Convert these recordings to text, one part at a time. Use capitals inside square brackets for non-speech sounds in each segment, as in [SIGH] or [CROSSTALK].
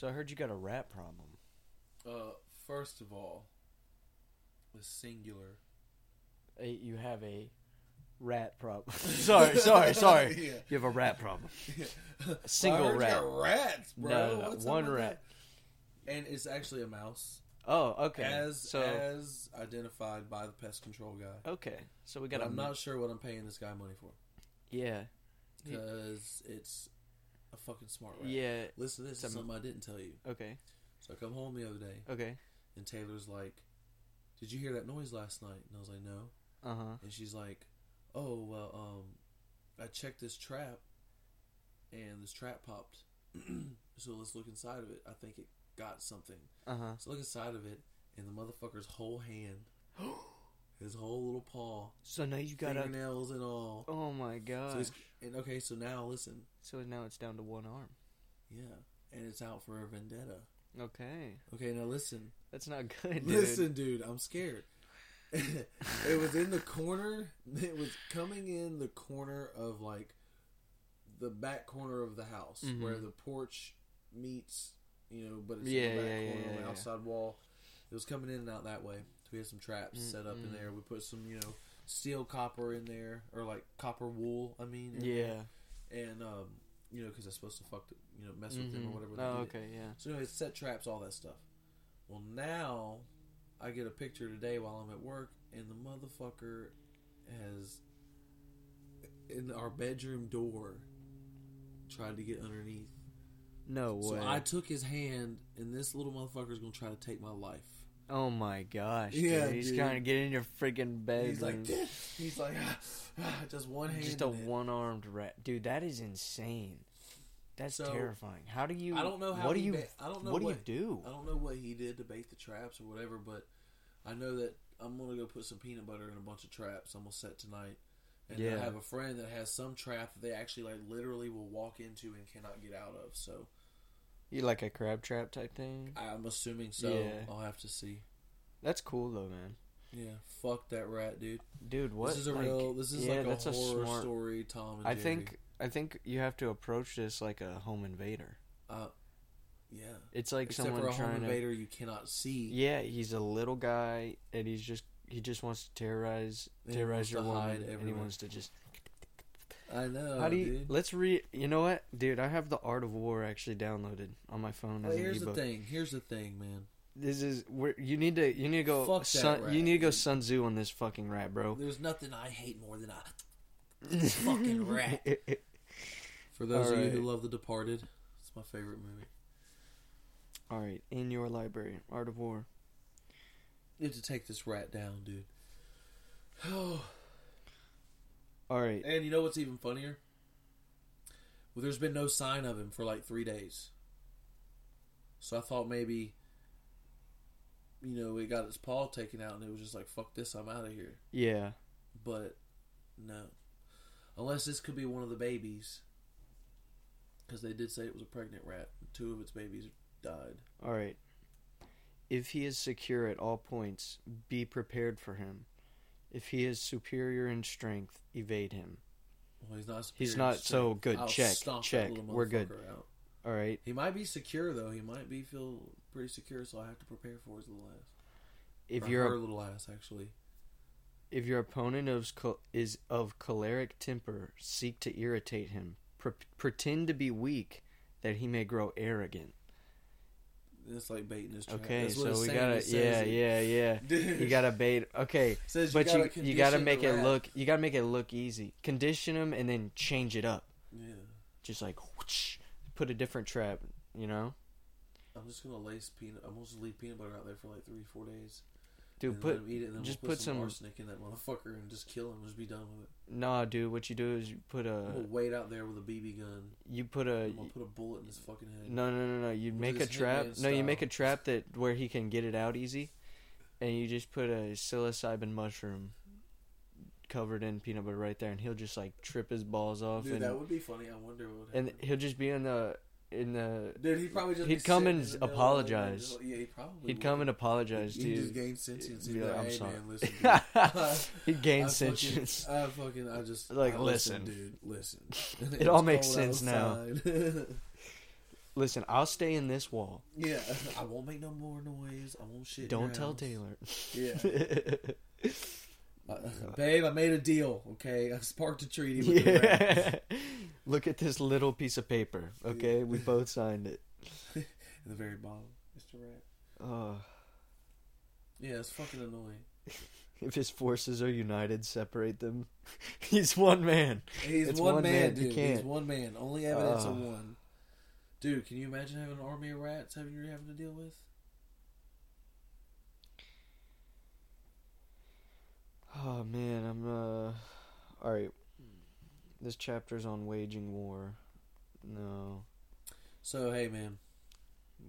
So I heard you got a rat problem. Uh, first of all, the singular. A, you have a rat problem. [LAUGHS] [LAUGHS] sorry, sorry, sorry. [LAUGHS] Yeah. You have a rat problem. A single rat. rats, bro. No, no, no, one rat. that? And it's actually a mouse, Oh, okay. as so as identified by the pest control guy. okay, so we got. I'm not sure what I'm paying this guy money for Yeah, Yeah. because it's a fucking smart rat. yeah. Listen, to this is Some- something I didn't tell you. Okay, So I come home the other day, okay. and Taylor's like, "Did you hear that noise last night?" And I was like, "No." Uh huh. And she's like, "Oh well, um, I checked this trap, and this trap popped. [CLEARS THROAT] so let's look inside of it. I think it got something. Uh huh. So look inside of it, and the motherfucker's whole hand, [GASPS] his whole little paw, So now you got a. fingernails and all. Oh my god. So and okay, so now listen, So now it's down to one arm. yeah, and it's out for a vendetta. Okay, Okay, now listen, that's not good, dude. listen, dude, I'm scared. [LAUGHS] it was in the corner. It was coming in the corner of like the back corner of the house Mhm. where the porch meets, you know, but it's Yeah, in the back yeah, yeah, corner on yeah, the yeah. outside wall. It was coming in and out that way. So We had some traps Mm, set up in mm. there. We put some, you know, steel copper in there or like copper wool. I mean, Yeah. there. And um, you know, because it's supposed to fuck, the, you know, mess with them or whatever. they Oh, okay, yeah. So anyway, set traps, all that stuff. Well, now I get a picture today while I'm at work, and the motherfucker has in our bedroom door tried to get underneath. No way. So. I took his hand, and this little motherfucker is gonna try to take my life. Oh my gosh. Yeah, dude. He's dude. trying to get in your freaking bed. He's like, and- he's like, [SIGHS] [SIGHS] just one hand. just a one armed rat. Dude, that is insane. That's So, terrifying. How do you. I don't know how. What do you. ba- I don't know what do you do? I don't know what he did to bait the traps or whatever, but I know that I'm gonna go put some peanut butter in a bunch of traps. I'm gonna set tonight, and Yeah. I have a friend that has some trap that they actually like literally will walk into and cannot get out of. So You like a crab trap type thing? I'm assuming so. Yeah. I'll have to see. That's cool though, man. Yeah, fuck that rat, dude. Dude, what? This is a like- real. This is yeah, like a that's a horror smart- story. Tom and I Jerry. think. I think you have to approach this like a home invader. Uh, yeah. It's like Except someone for a home trying to. invader, you cannot see. Yeah, he's a little guy, and he's just he just wants to terrorize And terrorize your to woman, and he wants to just. I know. How do you? dude. Let's read. You know what, dude? I have the Art of War actually downloaded on my phone Well, here's the thing. Here's the thing, man. This is where you need to you need to go Fuck that sun, rat, you need to go. Sun Tzu on this fucking rat, bro. There's nothing I hate more than a fucking [LAUGHS] rat. For those of you who love The Departed, it's my favorite movie. All right, in your library, Art of War. You have to take this rat down, dude. [SIGHS] Oh, All right, and you know what's even funnier? Well, there's been no sign of him for like three days. So I thought maybe, you know, it got its paw taken out, and it was just like, "Fuck this, I'm out of here." yeah, But no, unless this could be one of the babies, because they did say it was a pregnant rat. Two of its babies died. all right. If he is secure at all points, be prepared for him. If he is superior in strength, evade him. Well, he's not. He's not so good. I'll Check, check. We're good. Out. All right. He might be secure though. He might be feel pretty secure, so I have to prepare for his little ass. If Or your her little ass, actually. if your opponent is is of choleric temper, seek to irritate him. Pre- pretend to be weak, that he may grow arrogant. It's like baiting his trap. Okay, That's what so we gotta, yeah, it. yeah, yeah. [LAUGHS] You gotta bait. Okay, Says but you gotta you gotta make it look. You gotta make it look easy. Condition him and then change it up. Yeah, Just like whoosh, put a different trap. You know, I'm just gonna lace peanut. I'm gonna just leave peanut butter out there for like three, four days. dude. and Put eat it, and then just we'll put, put some, some- arsenic in that motherfucker and just kill him. Just be done with it. nah, dude. What you do is you put a wait out there with a BB gun. you put a I'm gonna put a bullet in his fucking head. no no no no. You With make a trap. No, you make a trap that where he can get it out easy, and you just put a psilocybin mushroom covered in peanut butter right there, and he'll just like trip his balls off, Dude, and that would be funny. I wonder what. Would and he'll just be in the in the Dude, he'd probably just he'd come and middle apologize. Yeah, he probably. he'd would. come and apologize to He'd just you. gain sentience. He'd be like, like, "I'm hey sorry." man, [LAUGHS] listen. He'd gain I [LAUGHS] sentience. Fucking, I fucking, I just [LAUGHS] Like, I listen. dude. Listen. It all makes sense now. listen, I'll stay in this wall. Yeah, I won't make no more noise. I won't shit. Don't tell house. Taylor. Yeah. Uh, babe, I made a deal. Okay, I sparked a treaty with the yeah. [LAUGHS] Look at this little piece of paper. Okay, we both signed it. [LAUGHS] in the very bottom, Mr. Rat. Oh, Yeah, it's fucking annoying. [LAUGHS] if his forces are united, separate them. He's one man. He's one, one man, man, dude. He's one man. Only evidence of one. Dude, can you imagine having an army of rats having you're having to deal with? Oh man, I'm uh. All right. This chapter's on waging war. No, So hey, man,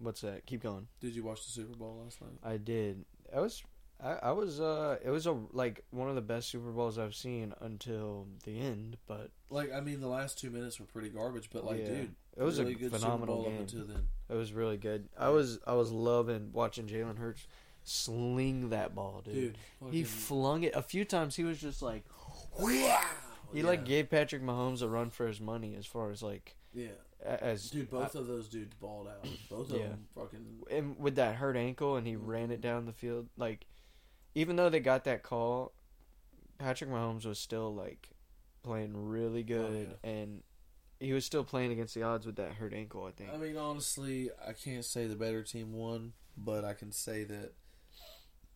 what's that? Keep going. did you watch the Super Bowl last night? I did. I was. I, I was. Uh. It was a like one of the best Super Bowls I've seen until the end. But Like, I mean, the last two minutes were pretty garbage, but like, Yeah. dude, it was really a good phenomenal Super Bowl game. up until then. It was really good. I was. I was loving watching Jalen Hurts sling that ball, dude. Dude, he flung it a few times. He was just like. wow. He yeah. like gave Patrick Mahomes a run for his money as far as like yeah, as dude. Both of those dudes balled out. [CLEARS THROAT] Both of Yeah. them fucking. and with that hurt ankle and he mm-hmm. ran it down the field like even though they got that call Patrick Mahomes was still like playing really oh, good and he was still playing against the odds with that hurt ankle I think I mean, honestly, I can't say the better team won, but I can say that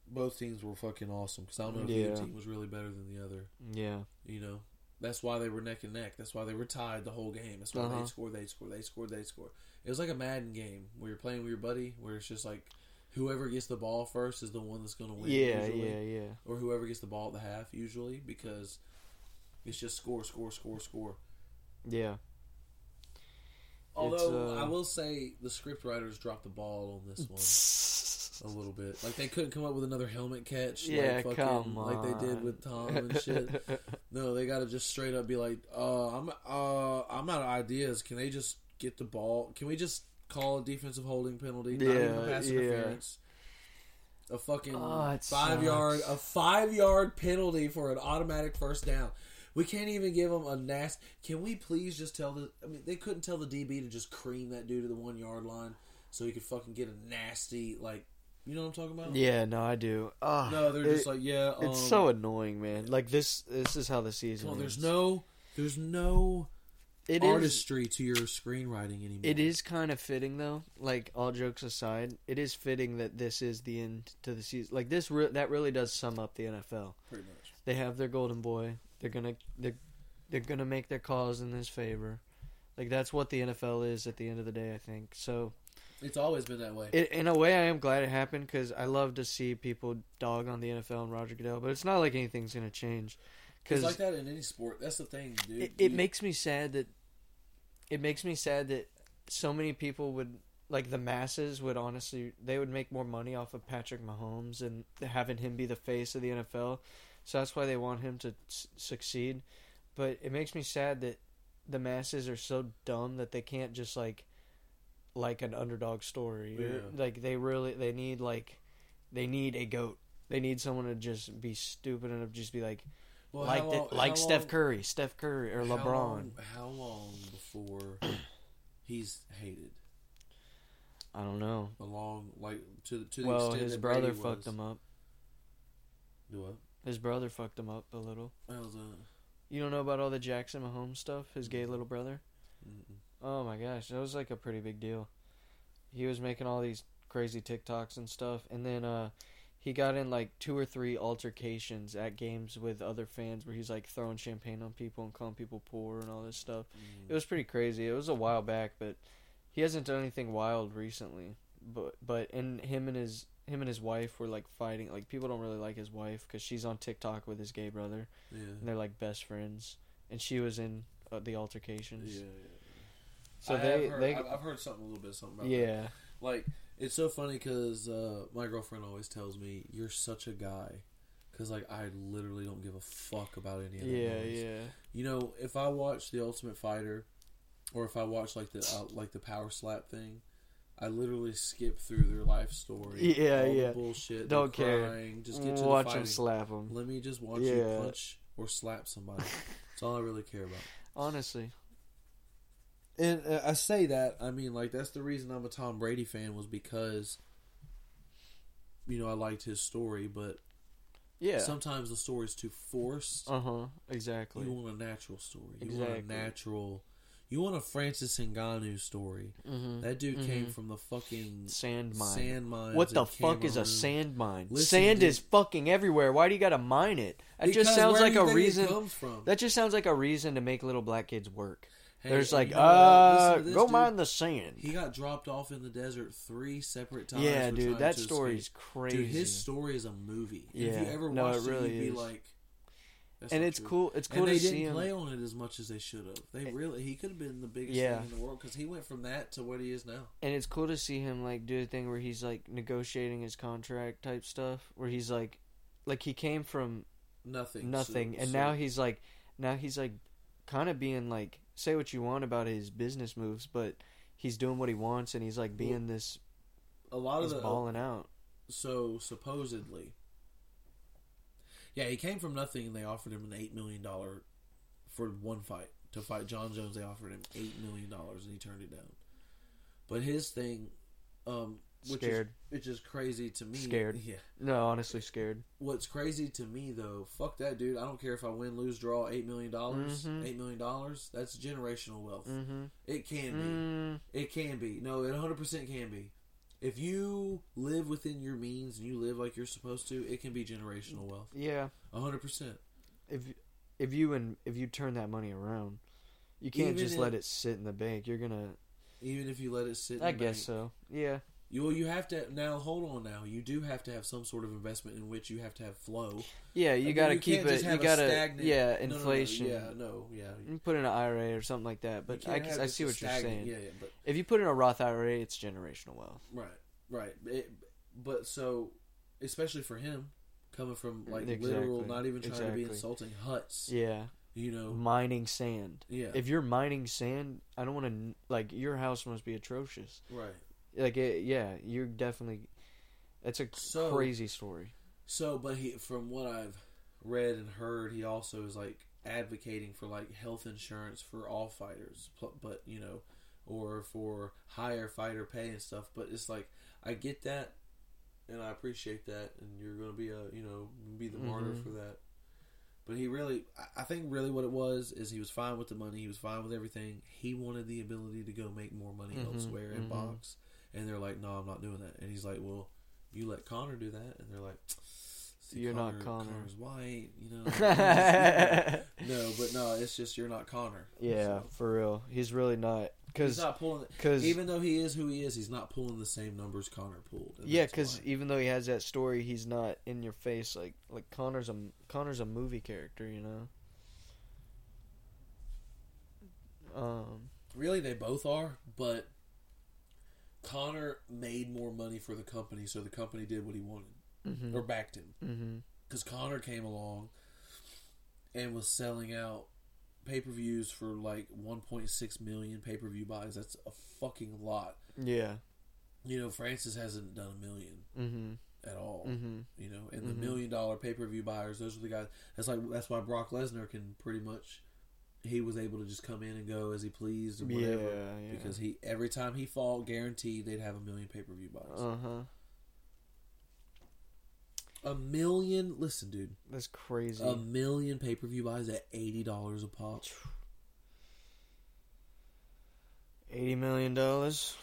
both teams were fucking awesome. Because I don't know if Yeah. either team was really better than the other. yeah You know, that's why they were neck and neck. That's why they were tied the whole game. That's why Uh-huh. they scored, they scored, they scored, they scored. It was like a Madden game where you're playing with your buddy, where it's just like whoever gets the ball first is the one that's going to win. yeah usually. yeah yeah Or whoever gets the ball at the half, usually, because it's just score, score, score, score. yeah Although uh, I will say the script writers dropped the ball on this one [LAUGHS] a little bit. Like they couldn't come up with another helmet catch. yeah like fucking, come like they did with Tom and shit. [LAUGHS] No, they got to just straight up be like, uh, I'm uh, I'm out of ideas. Can they just get the ball? Can we just call a defensive holding penalty? Not even a Yeah, pass yeah. interference. A fucking Oh, five yard, a five yard penalty for an automatic first down. We can't even give them a nasty. Can we please just tell the? I mean, they couldn't tell the DB to just cream that dude to the one yard line so he could fucking get a nasty like. You know what I'm talking about? yeah no I do Ah, No, they're it- just like, yeah. Um, it's so annoying man like this this is how the season on, there's ends. no, there's no It is- artistry to your screenwriting anymore. It is kind of fitting though. Like all jokes aside, it is fitting that this is the end to the season. Like this, re- that really does sum up the NFL. pretty much. They have their golden boy. They're gonna they're they're gonna make their cause in his favor. Like that's what the NFL is at the end of the day. I think so. It's always been that way. It, in a way, I am glad it happened because I love to see people dog on the NFL and Roger Goodell. But it's not like anything's gonna change. It's Because like that in any sport. That's the thing, dude. it, it makes me sad that it makes me sad that so many people would like the masses would honestly they would make more money off of Patrick Mahomes and having him be the face of the NFL. So that's why they want him to s- succeed. But it makes me sad that the masses are so dumb that they can't just like like an underdog story. Yeah. Like they really they need like they need a goat. They need someone to just be stupid enough just be like well, like how the, like Steph long- Curry, Steph Curry or how LeBron. long- How long before he's hated? I don't know. A long, like to to the Well, his brother Brady fucked was. him up. Do what? His brother fucked him up a little. How's that? You don't know about all the Jackson Mahomes stuff? His gay little brother? Mm-mm. Oh my gosh, that was like a pretty big deal. He was making all these crazy TikToks and stuff, and then uh, he got in like two or three altercations at games with other fans where he's like throwing champagne on people and calling people poor and all this stuff. Mm. It was pretty crazy. It was a while back, but he hasn't done anything wild recently. But but and him and his him and his wife were like fighting. Like people don't really like his wife because she's on TikTok with his gay brother, Yeah. and they're like best friends. And she was in uh, the altercations. Yeah, yeah. So I they heard, they I've, heard something a little bit something about that. yeah Like it's so funny because uh, my girlfriend always tells me you're such a guy because like I literally don't give a fuck about any of that yeah noise. yeah You know, if I watch The Ultimate Fighter, or if I watch like the uh, like the Power Slap thing, I literally skip through their life story. [LAUGHS] Yeah, all yeah. The bullshit. Don't care. Crying, just get to watch the him fighting. slap them. Let me just watch you punch or slap somebody. [LAUGHS] That's all I really care about. Honestly, And uh, I say that I mean like that's the reason I'm a Tom Brady fan was because you know I liked his story, but Yeah. sometimes the story's too forced. Uh huh. Exactly. You want a natural story. You Exactly. want a natural. You want a Francis Ngannou story. mm-hmm. That dude came Mhm. from the fucking Sand mine. sand mines. What the fuck is a sand mine? Listen, sand dude. is fucking everywhere. Why do you gotta mine it? That Because just sounds like a reason. from? That just sounds like a reason to make little black kids work. Hey, There's like, you know uh, this, go dude. mine the sand. He got dropped off in the desert three separate times. yeah, dude, that to story's escape. crazy. Dude, his story is a movie. And if Yeah. you ever No, watched it really you'd be is. like, That's and it's true. cool. It's cool and they to see didn't him. play on it as much as they should have. They really, he could have been the biggest Yeah. thing in the world because he went from that to what he is now. and it's cool to see him like do a thing where he's like negotiating his contract type stuff where he's like like he came from Nothing, nothing So- and so- now he's like now he's like kind of being like say what you want about his business moves but he's doing what he wants and he's like being this a lot of the balling out so supposedly, yeah, he came from nothing, and they offered him an eight million dollar for one fight to fight Jon Jones. They offered him eight million dollars, and he turned it down. But his thing, um, which Scared. is which is crazy to me. Scared. Yeah. no honestly scared What's crazy to me though, fuck that dude. I don't care if I win, lose, draw. Eight million dollars. Mhm. Eight million dollars. That's generational wealth. mm-hmm It can be. mm, It can be. No, it 100% can be. If you live within your means and you live like you're supposed to, it can be generational wealth. yeah 100%. if if you and if you turn that money around you can't Even just if- let it sit in the bank you're gonna Even if you let it sit in i guess bank. so yeah You, well, you have to. Now, hold on now. You do have to have some sort of investment in which you have to have flow. yeah you Like, gotta keep it you gotta stagnant- yeah No, no, no, inflation yeah, no, yeah. You put in an IRA or something like that, but I, I see what you're saying. Yeah, yeah, but If you put in a Roth IRA, it's generational wealth. right, right. It, but so, especially for him, coming from like Exactly. literal, not even trying to be insulting huts. Yeah, You know. mining sand. Yeah. If you're mining sand, I don't want to like your house must be atrocious. right. Like, it, yeah, you're definitely. It's a So- crazy story. So, but he, from what I've read and heard, he also is like advocating for like health insurance for all fighters, but you know, or for higher fighter pay and stuff. But it's like I get that, and I appreciate that, and you're going to be a you know be the martyr Mhm. for that. But he really, I- think, really what it was is he was fine with the money. He was fine with everything. He wanted the ability to go make more money Mhm, elsewhere in mhm. box. And they're like, "No, I'm not doing that." And he's like, "Well, you let Conor do that." And they're like, "See, You're not Conor." Conor's white, you know." [LAUGHS] no, but no, it's just you're not Conor. Yeah, for real. He's really not Cause, he's because not pulling. because Even though he is who he is, he's not pulling the same numbers Conor pulled. yeah, because even though he has that story, he's not in your face like like Conor's a Conor's a movie character, you know. Um. really they both are, but Conor made more money for the company, so the company did what he wanted hmm or backed him. because Conor came along and was selling out pay per views for like 1.6 million pay per view buys. That's a fucking lot. Yeah. You know, Francis hasn't done a million hmm at all. hmm You know, and the million dollar pay per view buyers, those are the guys. That's like that's why Brock Lesnar can pretty much. He was able to just come in and go as he pleased Yeah, whatever yeah. because he every time he fought, guaranteed they'd have a million pay per view buys. Uh huh. a million. Listen, dude, That's crazy. a million pay per view buys at eighty dollars a pop. Eighty million dollars.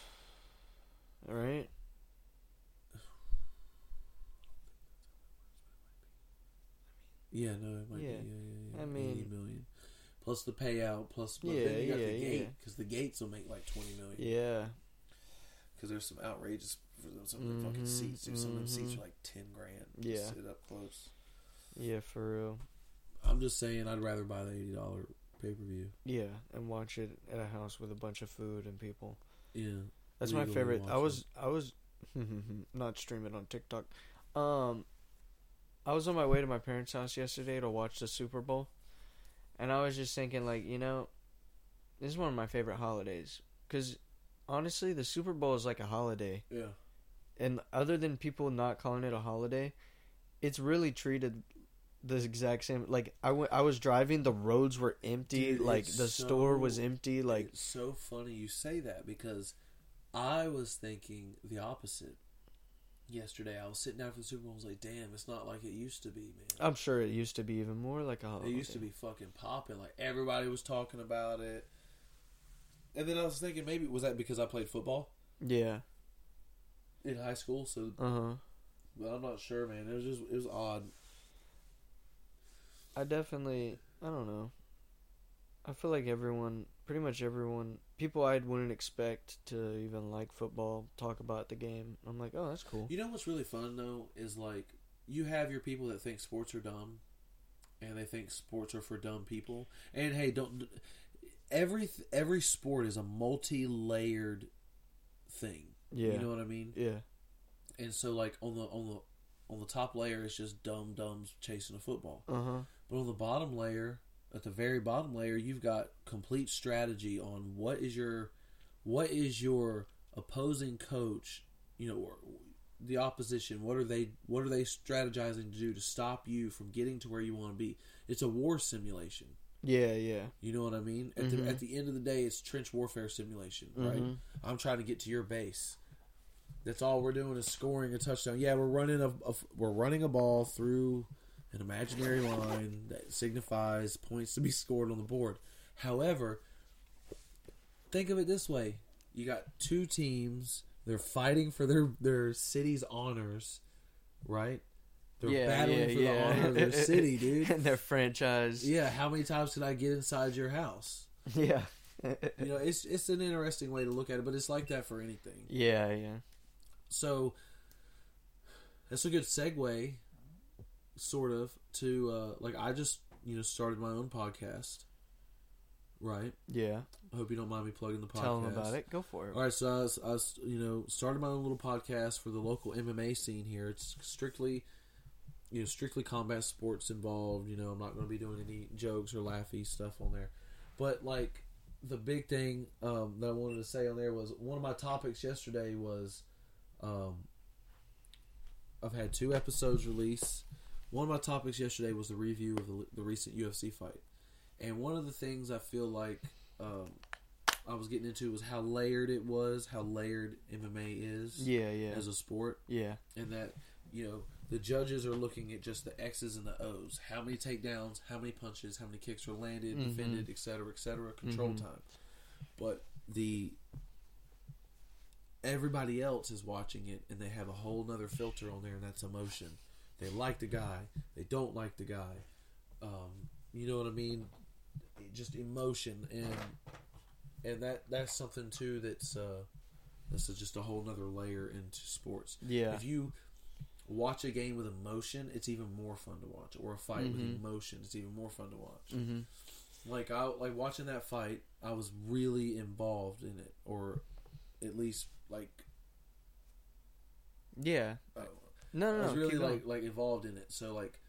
All right. Yeah, no, it might Yeah. be. Yeah, yeah, yeah. I mean- eighty million plus the payout plus. But Yeah, then you got yeah, the gate yeah. because the gates will make like twenty million. Yeah. Because there's some outrageous for some of the fucking seats. Dude. Some of them seats mhm. are like ten grand. Yeah. sit up close. Yeah, for real. I'm just saying, I'd rather buy the eighty dollar pay per view. Yeah, and watch it at a house with a bunch of food and people. Yeah, That's my favorite. I it. was I was [LAUGHS] not streaming on TikTok. Um I was on my way to my parents' house yesterday to watch the Super Bowl. And I was just thinking like, you know, this is one of my favorite holidays cuz honestly, the Super Bowl is like a holiday. yeah, And other than people not calling it a holiday, it's really treated the exact same. Like I went, I was driving, the roads were empty. Dude, like the store was empty. Like it's so funny you say that because I was thinking the opposite. Yesterday, I was sitting down for the Super Bowl. I was like, "Damn, it's not like it used to be, man." I'm sure it used to be even more like a. It used to be fucking popping. Like everybody was talking about it. And then I was thinking, maybe was that because I played football Yeah. in high school? So, Uh huh. but I'm not sure, man. It was just it was odd. I definitely. I don't know. I feel like everyone, pretty much everyone, people I wouldn't expect to even like football talk about the game. I'm like, oh, that's cool. You know what's really fun though is like you have your people that think sports are dumb, and they think sports are for dumb people. And hey, don't every every sport is a multi-layered thing. Yeah. You know what I mean? yeah. And so like on the on the on the top layer it's just dumb dumbs chasing a football. Uh huh. But on the bottom layer, at the very bottom layer, you've got complete strategy on what is your what is your opposing coach, you know, or the opposition, what are they what are they strategizing to do to stop you from getting to where you want to be? It's a war simulation. Yeah. Yeah. You know what I mean? At Mhm. the at the end of the day, it's trench warfare simulation, right? Mhm. I'm trying to get to your base. That's all we're doing is scoring a touchdown. Yeah, we're running a, a we're running a ball through an imaginary line that signifies points to be scored on the board. However, think of it this way: you got two teams. They're fighting for their their city's honors, right? They're yeah, battling yeah, for yeah. the honor of their [LAUGHS] city, dude. and their franchise. Yeah, how many times can I get inside your house? Yeah. You know, it's it's an interesting way to look at it, but it's like that for anything. yeah. Yeah. So that's a good segue, sort of, to uh, like I just you know started my own podcast, right? Yeah. I hope you don't mind me plugging the podcast. Tell them about it. Go for it. All right, so I, I you know started my own little podcast for the local MMA scene here. It's strictly, you know, strictly combat sports involved. You know, I'm not going to be doing any jokes or laughy stuff on there, but like the big thing um, that I wanted to say on there was one of my topics yesterday was, um, I've had two episodes released. One of my topics yesterday was the review of the, the recent UFC fight, and one of the things I feel like. Um, I was getting into was how layered it was, how layered MMA is Yeah. Yeah. as a sport, yeah. and that you know the judges are looking at just the X's and the O's, how many takedowns, how many punches, how many kicks were landed, Mhm. defended, etc., etc., control Mhm. time. But the everybody else is watching it, and they have a whole nother filter on there, and that's emotion. They like the guy, they don't like the guy. Um, you know what I mean? Just emotion and and that that's something too that's uh that's just a whole nother layer into sports Yeah. if you watch a game with emotion it's even more fun to watch or a fight with Mhm. emotion it's even more fun to watch Mm-hmm. like i like watching that fight i was really involved in it or at least like Yeah. uh, No, no, i no. was really like like involved in it so like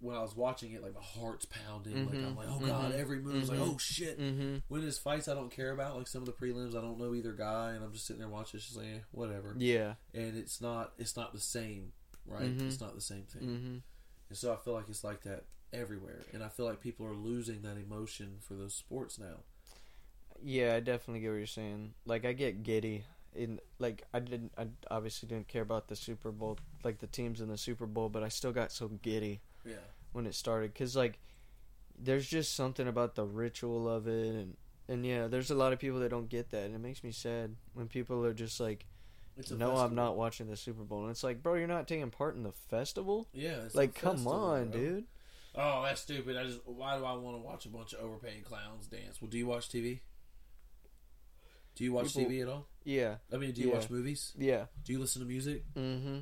when i was watching it like my heart's pounding like i'm like oh god Mhm. every move is like Mhm. oh shit Mm-hmm. when there's fights I don't care about, like some of the prelims, I don't know either guy, and I'm just sitting there watching. It's just like eh, whatever, Yeah. and it's not it's not the same, right? Mhm. It's not the same thing, Mm-hmm. and so I feel like it's like that everywhere, and I feel like people are losing that emotion for those sports now. Yeah, I definitely get what you're saying. Like, I get giddy. In like, I didn't. I obviously didn't care about the Super Bowl, like the teams in the Super Bowl, but I still got so giddy Yeah, when it started because like, there's just something about the ritual of it, and and yeah, there's a lot of people that don't get that, and it makes me sad when people are just like, it's a no, I'm not watching the Super Bowl, and it's like, bro, you're not taking part in the festival. Yeah, Like, come festival, on, bro. dude. Oh, that's stupid. I just why do I want to watch a bunch of overpaying clowns dance? Well, do you watch TV? Do you watch People- TV at all? Yeah, I mean, do you Yeah. watch movies? yeah. Do you listen to music? Mm-hmm.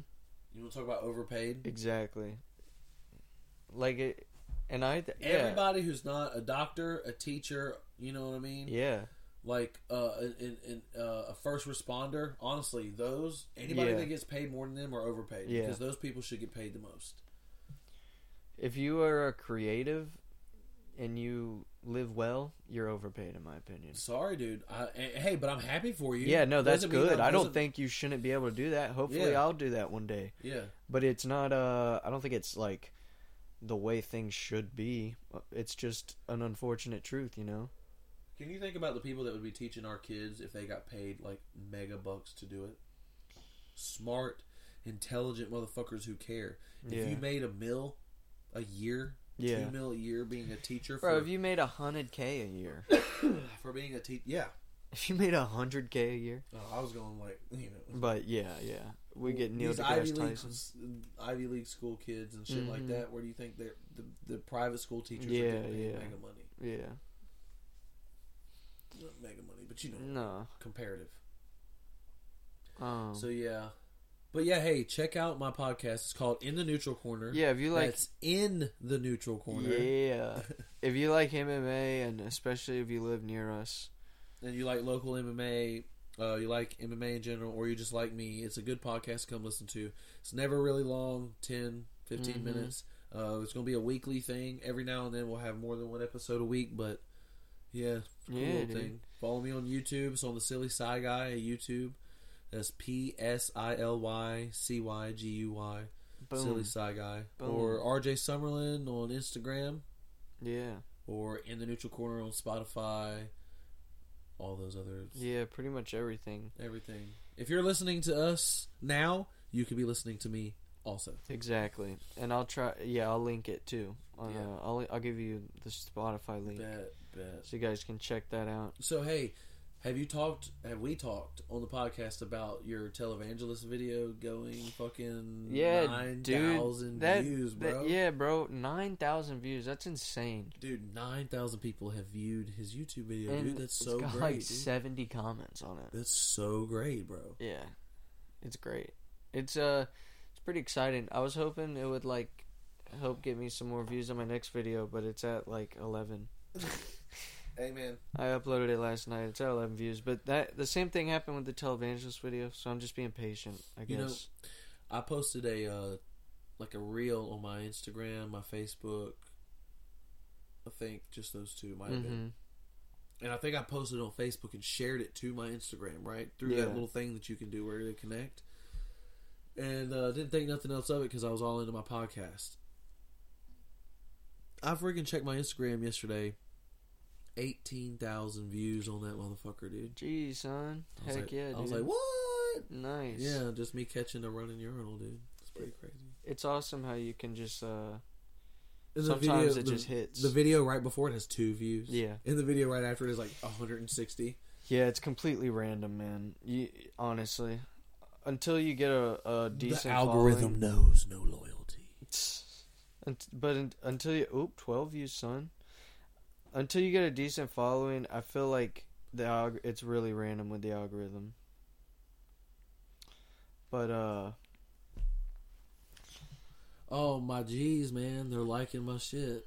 You want to talk about overpaid? Exactly. Like it, and I. Yeah. Everybody who's not a doctor, a teacher, you know what I mean? Yeah. Like uh, in, in, uh, a first responder, honestly, those anybody Yeah. that gets paid more than them are overpaid Yeah. because those people should get paid the most. If you are a creative and you live well, you're overpaid, in my opinion. Sorry, dude. I, eh, hey, but I'm happy for you. Yeah, no, that's good. I don't think you shouldn't be able to do that. Hopefully, Yeah. I'll do that one day. Yeah, But it's not. Uh, I don't think it's like the way things should be. It's just an unfortunate truth, you know. Can you think about the people that would be teaching our kids if they got paid like mega bucks to do it? Smart, intelligent motherfuckers who care. If Yeah. you made a mill a year, Yeah. two mil a year being a teacher Bro, for if you made a hundred k a year, [COUGHS] for being a teacher, yeah. if you made a hundred k a year, Oh, I was going like you know, but yeah, yeah, we get Neil these deGrasse Ivy League, Tyson. Ivy League school kids and shit like Mhm. that. Where do you think they're the, the private school teachers Yeah, are getting paid yeah. mega money? Yeah, Not mega money, but you know, no. comparative. Um, So yeah, but yeah, hey, check out my podcast. It's called In the Neutral Corner. yeah, if you like, That's in the neutral corner. yeah, if you like MMA and especially if you live near us, And you like local MMA, uh, you like MMA in general, or you just like me, it's a good podcast to come listen to. It's never really long 10, 15 Mhm. minutes. Uh, it's going to be a weekly thing. Every now and then we'll have more than one episode a week, but yeah, cool Yeah, thing. Follow me on YouTube. It's on the Psily Cy Guy at YouTube. That's P S I L Y C Y G U Y. Psily Cy Guy. Boom. Or RJ Summerlin on Instagram. yeah, or in the neutral corner on Spotify, all those others, yeah, pretty much everything. everything. If you're listening to us now, you could be listening to me also. Exactly, and I'll try. Yeah, I'll link it too. On, Yeah. uh, I'll I'll give you the Spotify link Bet, bet. so you guys can check that out. So hey, have you talked? Have we talked on the podcast about your televangelist video going fucking Yeah, nine thousand that, views, bro? yeah, bro, nine thousand views. That's insane. Dude, nine thousand people have viewed his YouTube video, and dude. That's so got great. like dude. seventy comments on it. That's so great, bro. Yeah, it's great. It's uh, it's pretty exciting. I was hoping it would like help get me some more views on my next video, but it's at like eleven. [LAUGHS] Amen. I uploaded it last night. It's at eleven views, but that the same thing happened with the televangelist video. So I'm just being patient, I guess. You know. I posted a uh, like a reel on my Instagram, my Facebook. I think just those two might have been. hmm And I think I posted it on Facebook and shared it to my Instagram, right? Through Yeah. that little thing that you can do where they connect. And uh, didn't think nothing else of it because I was all into my podcast. I freaking checked my Instagram yesterday. 18,000 views on that motherfucker, dude. Jeez, son. Heck like, yeah, dude. I was like, what? nice. Yeah, just me catching a running urinal, dude. It's pretty crazy. It's awesome how you can just uh And sometimes video- it the- just hits. The video right before it has two views. Yeah. And the video right after it is like 160. Yeah, it's completely random, man. You honestly, until you get a, a decent the algorithm knows no loyalty. but un, until you oop twelve views, son. Until you get a decent following, I feel like the alg- it's really random with the algorithm. But uh, Oh my G's, man, they're liking my shit.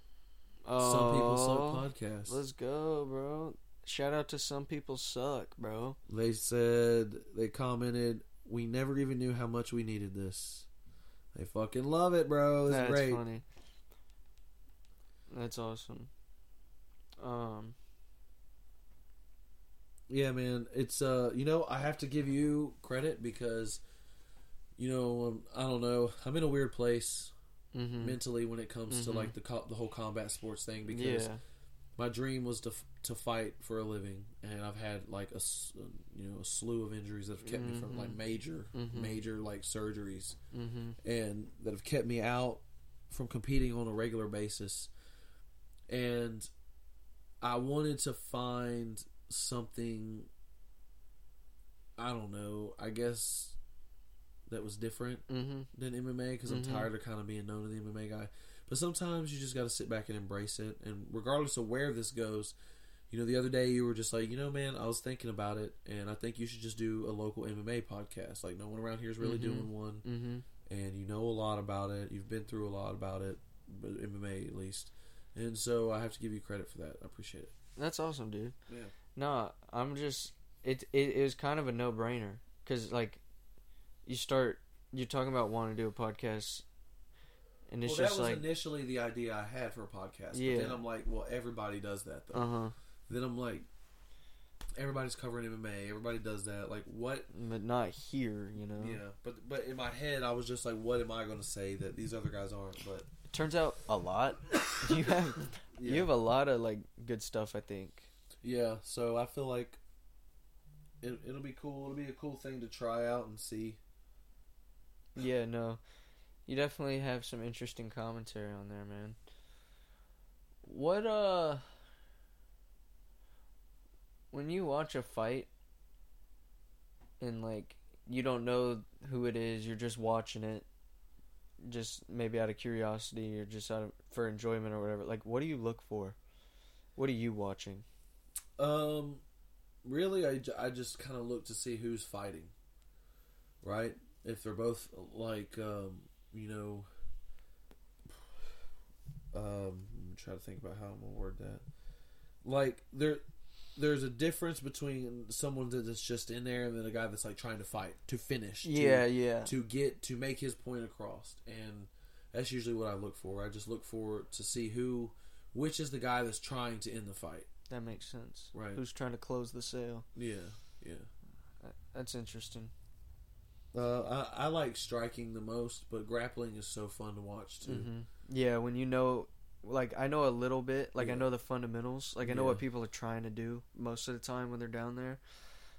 oh, Some people suck podcasts. Let's go, bro. Shout out to some people suck, bro. They said they commented, "We never even knew how much we needed this." They fucking love it, bro. It's That's great. funny. That's awesome. Um, Yeah, man. It's uh, you know, I have to give you credit because, you know, um, I don't know. I'm in a weird place mhm. mentally when it comes to Mhm. like the co- the whole combat sports thing because yeah, my dream was to f- to fight for a living, and I've had like a you know a slew of injuries that have kept me from like major Mhm. major like surgeries, hmm and that have kept me out from competing on a regular basis. And I wanted to find something. I don't know. I guess that was different hmm than MMA because I'm Mhm. tired of kind of being known as the MMA guy. But sometimes you just got to sit back and embrace it. And regardless of where this goes, you know, the other day you were just like, you know, man, I was thinking about it, and I think you should just do a local MMA podcast. Like no one around here is really Mhm. doing one, hmm and you know a lot about it. You've been through a lot about it, but MMA at least. And so I have to give you credit for that. I appreciate it. That's awesome, dude. Yeah. No, I'm just it. It, it was kind of a no brainer because like you start you're talking about wanting to do a podcast, and it's well, that just was like initially the idea I had for a podcast. Yeah. But then I'm like, well, everybody does that though. uh huh, Then I'm like, everybody's covering MMA. Everybody does that. Like, what? but not here, you know. Yeah. But but in my head, I was just like, what am I going to say that these other guys aren't? But turns out a lot. [LAUGHS] You have Yeah. you have a lot of like good stuff. I think. Yeah, so I feel like it, it'll be cool. It'll be a cool thing to try out and see. Yeah, no, you definitely have some interesting commentary on there, man. What uh, when you watch a fight and like you don't know who it is, you're just watching it, just maybe out of curiosity or just out of for enjoyment or whatever. Like, what do you look for? What are you watching? Um, really, I, I just kind of look to see who's fighting, right? If they're both like, um, you know, um, I'm trying to think about how I'm gonna word that. Like there, there's a difference between someone that's just in there and then a guy that's like trying to fight to finish. to- Yeah, yeah. to get to make his point across and that's usually what i look for i just look for to see who which is the guy that's trying to end the fight That makes sense. Right. Who's trying to close the sale? yeah yeah That's interesting. uh, I, I like striking the most but grappling is so fun to watch too hmm Yeah, when you know, like I know a little bit, like I know the fundamentals, like I know Yeah. what people are trying to do most of the time when they're down there.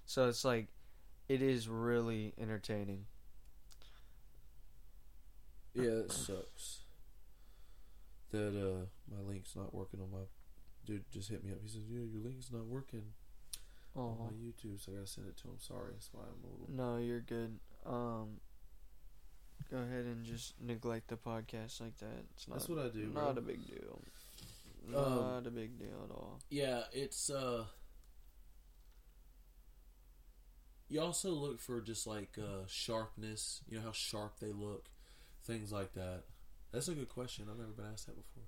So it's like, it is really entertaining. yeah it sucks that uh my link's not working on my dude just hit me up he says yeah your link's not working on Oh my youtube so i gotta send it to him sorry that's why i'm a little no, you're good. Um, go ahead and just neglect the podcast like that. It's not. that's what i do bro. not a big deal. Um, Not a big deal at all. Yeah, it's uh you also look for just like uh sharpness, you know how sharp they look, things like that. That's a good question. I've never been asked that before.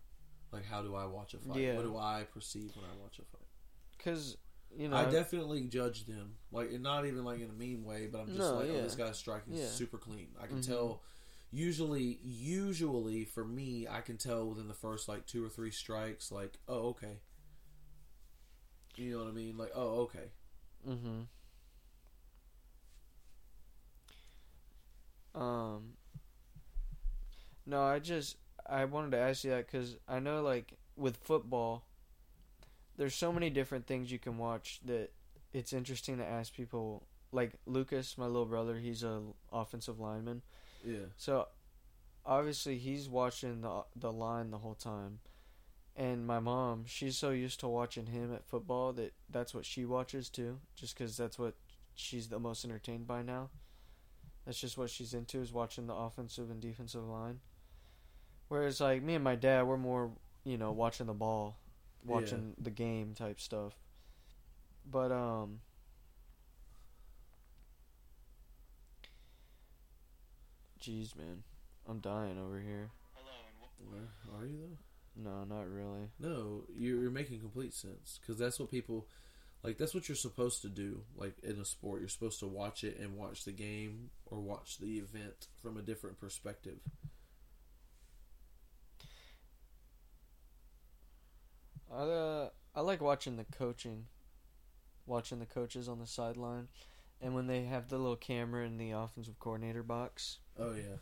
Like how do I watch a fight? Yeah. What do I perceive when I watch a fight? Cause you know, I definitely judge them. Like and not even like in a mean way, but I'm just No, like, yeah. oh this guy's striking Yeah. super clean. I can Mhm. tell usually usually for me I can tell within the first like two or three strikes like, oh okay. You know what I mean? Like, oh okay. Mm-hmm. Um. No, I just I wanted to ask you that because I know like with football, there's so many different things you can watch that it's interesting to ask people. Like Lucas, my little brother, he's a offensive lineman, Yeah. so obviously he's watching the the line the whole time. And my mom, she's so used to watching him at football that that's what she watches too, just because that's what she's the most entertained by now. That's just what she's into is watching the offensive and defensive line. Whereas like me and my dad, we're more you know watching the ball, watching the game type stuff. But um. Jeez, man, I'm dying over here. Hello. Where are you though? No, not really. No, you're, you're making complete sense because that's what people like. That's what you're supposed to do. Like in a sport, you're supposed to watch it and watch the game or watch the event from a different perspective. I uh, I like watching the coaching, watching the coaches on the sideline, and when they have the little camera in the offensive coordinator box. Oh yeah,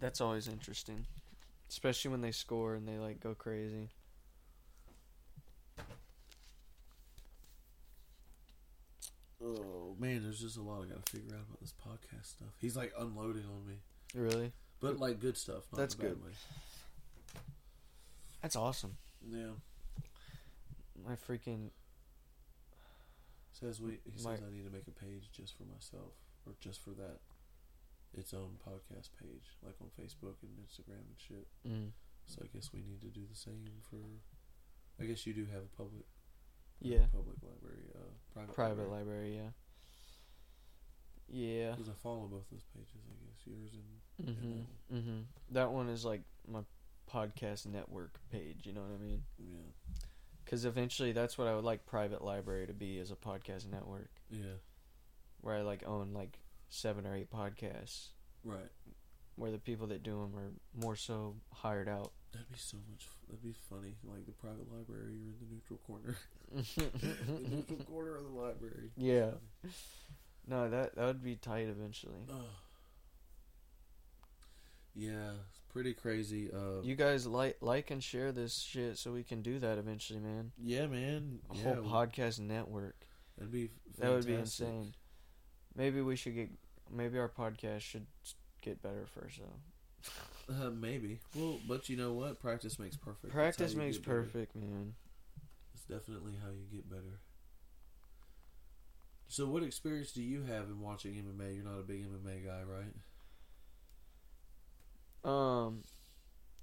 That's always interesting, especially when they score and they like go crazy. Oh man, there's just a lot I got to figure out about this podcast stuff. He's like unloading on me, Really, but like good stuff. Not That's good. Way. that's awesome. Yeah, My freaking says we. He My- says I need to make a page just for myself or just for that. Its own podcast page, like on Facebook and Instagram and shit. mm, So I guess we need to do the same for. I guess you do have a public. Yeah. Public library, uh, private. private library, yeah. Yeah. Because I follow both those pages, I guess yours and, and that one. Mhm. That one is like my podcast network page. You know what I mean? Yeah, Because eventually, that's what I would like private library to be as a podcast network, yeah, where I like own like seven or eight podcasts, right. where the people that do them are more so hired out. That'd be so much. f- That'd be funny. Like the private library, you're in the neutral corner. [LAUGHS] the neutral [LAUGHS] corner of the library. Yeah. no, that that would be tight eventually. Yeah, pretty crazy. Uh, You guys like like and share this shit so we can do that eventually, man. yeah, man. A yeah, whole podcast network. That'd be That would be insane. Maybe we should get. Maybe our podcast should get better first, though. [LAUGHS] Uh, maybe. Well, but you know what? Practice makes perfect. Practice makes get better. perfect, man. It's definitely how you get better. So, what experience do you have in watching MMA? You're not a big MMA guy, right? Um,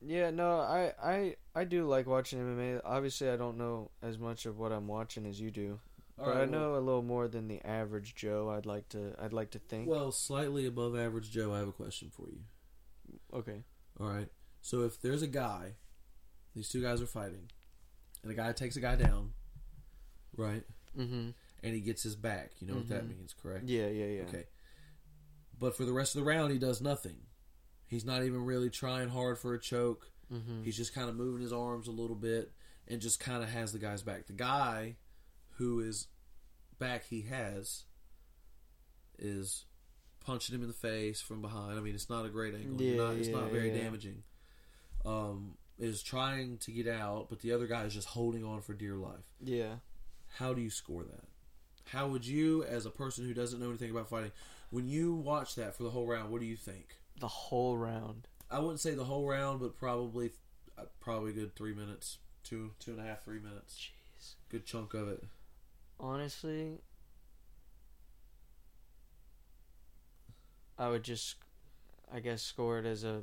yeah, no, I, I, I do like watching MMA. Obviously, I don't know as much of what I'm watching as you do, but I Alright, know a little more than the average Joe. I'd like to, I'd like to think. Well, well, slightly above average Joe, I have a question for you. okay. All right. So, if there's a guy, these two guys are fighting, and a guy takes a guy down, right? Mm-hmm. And he gets his back. You know what that Mhm. means, correct? Yeah, yeah, yeah. Okay. But for the rest of the round, he does nothing. He's not even really trying hard for a choke. Mm-hmm. He's just kind of moving his arms a little bit and just kind of has the guy's back. The guy who is back he has is punching him in the face from behind. I mean, it's not a great angle. Yeah, not, it's not very yeah. damaging. Um, is trying to get out, but the other guy is just holding on for dear life. Yeah. How do you score that? How would you, as a person who doesn't know anything about fighting, when you watch that for the whole round, what do you think? The whole round. I wouldn't say the whole round, but probably uh, probably a good three minutes, two two and a half, three minutes, Jeez. good chunk of it. Honestly, I would just, I guess, score it as a.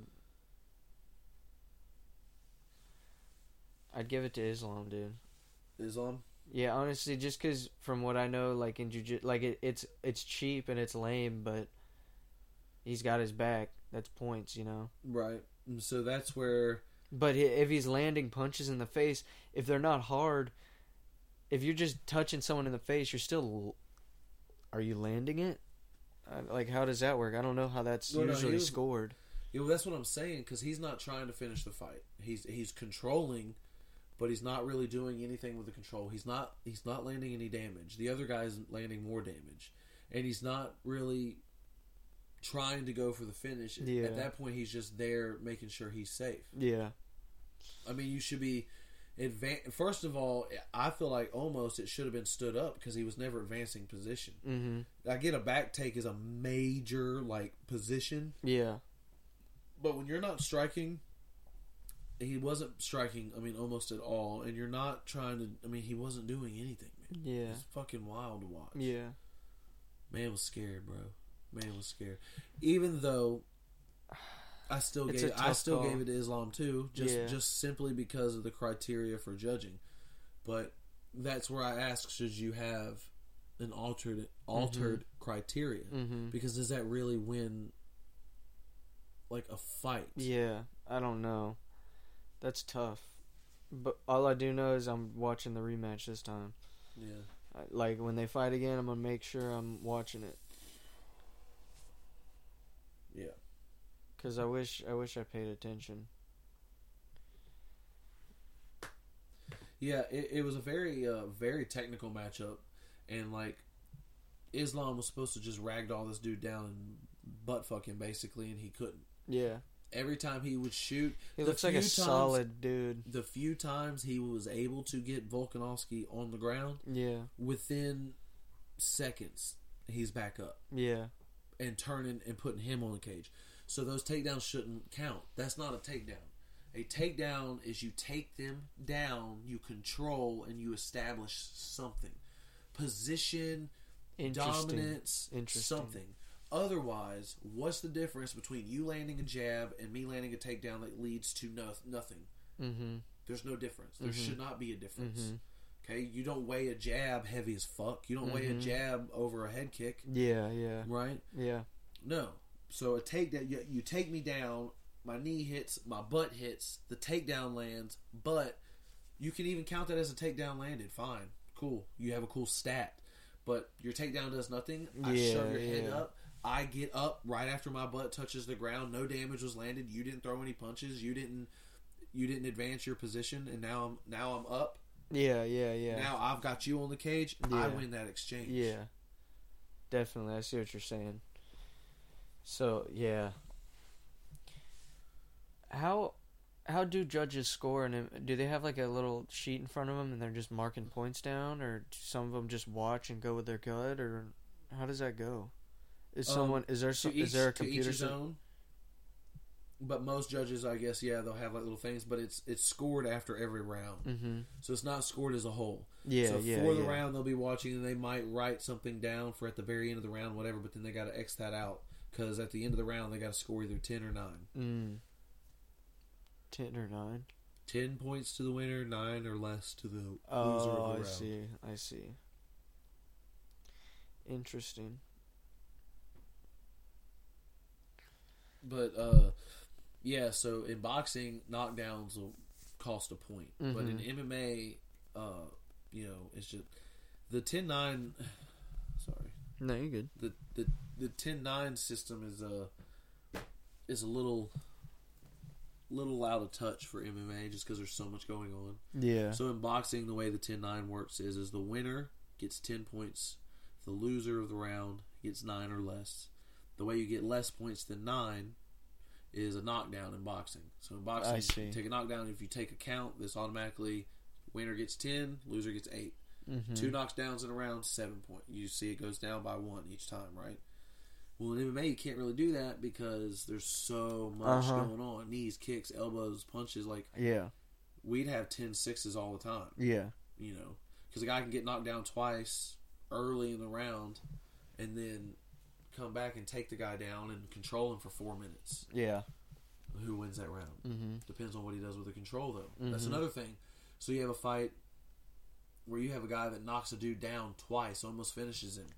I'd give it to Islam, dude. Islam. Yeah, honestly, just because from what I know, like in jiu like it, it's it's cheap and it's lame, but he's got his back. That's points, you know. Right. And so that's where But if he's landing punches in the face, if they're not hard, if you're just touching someone in the face, you're still. Are you landing it? Uh, Like, how does that work? I don't know how that's Well, no, usually was- scored. Yeah, know, that's what I'm saying because he's not trying to finish the fight. He's he's controlling, but he's not really doing anything with the control. He's not he's not landing any damage. The other guy's landing more damage, and he's not really trying to go for the finish. Yeah. At that point, he's just there making sure he's safe. Yeah. I mean, you should be. Advan- First of all, I feel like almost it should have been stood up because he was never advancing position. Mm-hmm. I get a back take is a major like position, Yeah. but when you're not striking, he wasn't striking. I mean, almost at all, and you're not trying to. I mean, he wasn't doing anything. Man. Yeah. It's fucking wild to watch. Yeah. Man was scared, bro. Man was scared. Even though I still It's gave I still call. gave it to Islam too, just Yeah. just simply because of the criteria for judging. But that's where I ask: Should you have an altered altered criteria? Mm-hmm. Because does that really win like a fight? Yeah. I don't know. That's tough. But all I do know is I'm watching the rematch this time. Yeah. Like when they fight again, I'm gonna make sure I'm watching it. Yeah. Cause I wish I wish I paid attention. Yeah, it, it was a very uh, very technical matchup, and like Islam was supposed to just ragdoll this dude down and butt fuck him basically, and he couldn't. Yeah. Every time he would shoot, He looks like a times- solid dude. the few times he was able to get Volkanovski on the ground, Yeah. within seconds he's back up Yeah. and turning and putting him on the cage. So those takedowns shouldn't count. That's not a takedown. A takedown is you take them down, you control, and you establish something. Position, Interesting. dominance, Interesting. something. Otherwise, what's the difference between you landing a jab and me landing a takedown that leads to no, nothing? Mm-hmm. There's no difference. There Mhm. should not be a difference. Mhm. Okay, you don't weigh a jab heavy as fuck. You don't weigh a Mhm. jab over a head kick, Yeah. Yeah. right? Yeah. No. So a takedown, you, you take me down, my knee hits, my butt hits, the takedown lands, but you can even count that as a takedown landed. Fine, cool. You have a cool stat, but your takedown does nothing. I Yeah, shove your head yeah. up. I get up right after my butt touches the ground. No damage was landed. You didn't throw any punches. You didn't. You didn't advance your position, and now I'm now I'm up. Yeah. Yeah. Yeah. Now I've got you on the cage. I win that exchange. Yeah. Definitely. I see what you're saying. So, yeah. How how do judges score? And do they have like a little sheet in front of them and they're just marking points down, or do some of them just watch and go with their gut, or how does that go? Is Um, someone is there some, each- is there a computer? own. But most judges, I guess, yeah, they'll have like little things, but it's it's scored after every round, Mm-hmm. so it's not scored as a whole. Yeah, so yeah, for the yeah. round, they'll be watching, and they might write something down for at the very end of the round, whatever. But then they got to X that out because at the end of the round, they got to score either ten or nine. Mm. Ten or nine. Ten points to the winner, nine or less to the loser Oh, of the I round. see. I see. Interesting. But uh, yeah, so in boxing, knockdowns will cost a point, but in. MMA, uh, you know, it's just the 10-9 Sorry, No, you're good. the the the 10-9 system is a is a little little out of touch for MMA just because there's so much going on. Yeah. So in boxing, the way the 10-9 works is is the winner gets ten points, the loser of the round gets nine or less. The way you get less points than nine is a knockdown in boxing. So in boxing, I you take a knockdown. If you take a count, this automatically winner gets ten, loser gets 8 mm-hmm. Two knockdowns in a round, seven point. You see it goes down by one each time, right? Well, in MMA, you can't really do that because there's so much Uh-huh. going on. Knees, kicks, elbows, punches. Like, Yeah. we'd have 10 sixes all the time Yeah. you know, because a guy can get knocked down twice early in the round, and then come back and take the guy down and control him for four minutes. Yeah. Who wins that round? Mm-hmm. Depends on what he does with the control, though. That's Mhm. another thing. So you have a fight where you have a guy that knocks a dude down twice, almost finishes him,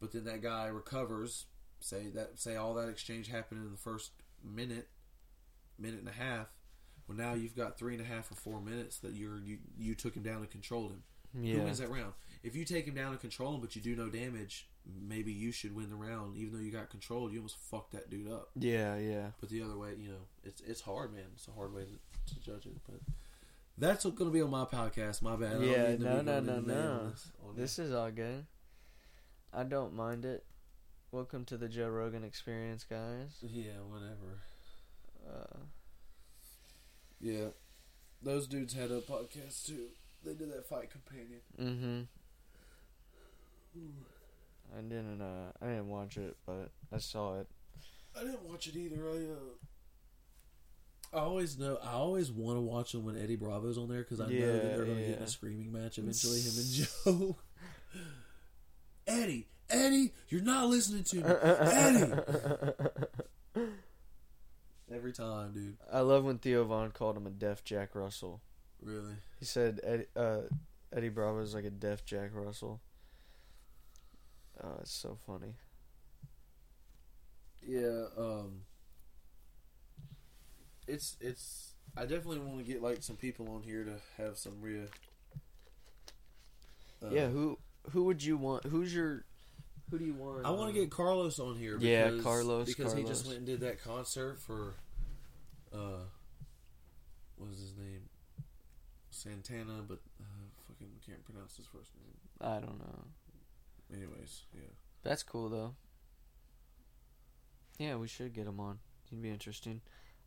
but then that guy recovers. Say that say all that exchange happened in the first minute, minute and a half. Well, now you've got three and a half or four minutes that you're you you took him down and controlled him. Who wins that round? If you take him down and control him, but you do no damage, maybe you should win the round. Even though you got controlled, you almost fucked that dude up. Yeah. Yeah. But the other way, you know, it's it's hard, man. It's a hard way to, to judge it. But that's what's going to be on my podcast. My bad. Yeah, no, no, no, in the man no. this- This is all good. I don't mind it. Welcome to the Joe Rogan experience, guys. Yeah, whatever. Uh, Yeah, those dudes had a podcast too. They did that fight companion. mm-hmm. I didn't. Uh, I didn't watch it, but I saw it. I didn't watch it either. I uh, I always know. I always want to watch them when Eddie Bravo's on there because I know that they're going to get in a screaming match eventually. Him and [LAUGHS] Joe. Eddie, Eddie, you're not listening to me, Eddie. Every time, dude. I love when Theo Von called him a deaf Jack Russell. Really. He said Eddie, uh, Eddie Bravo is like a deaf Jack Russell. Oh, it's so funny. Yeah. Um. It's it's. I definitely want to get like some people on here to have some real. Uh, yeah, who who would you want? Who's your who do you want? I want to get Carlos on here. Because, Yeah, Carlos, because he just went and did that concert for, uh, what was his name? Santana, but uh, fucking can't pronounce his first name. I don't know. Anyways, yeah. That's cool though. Yeah, we should get him on. He'd be interesting.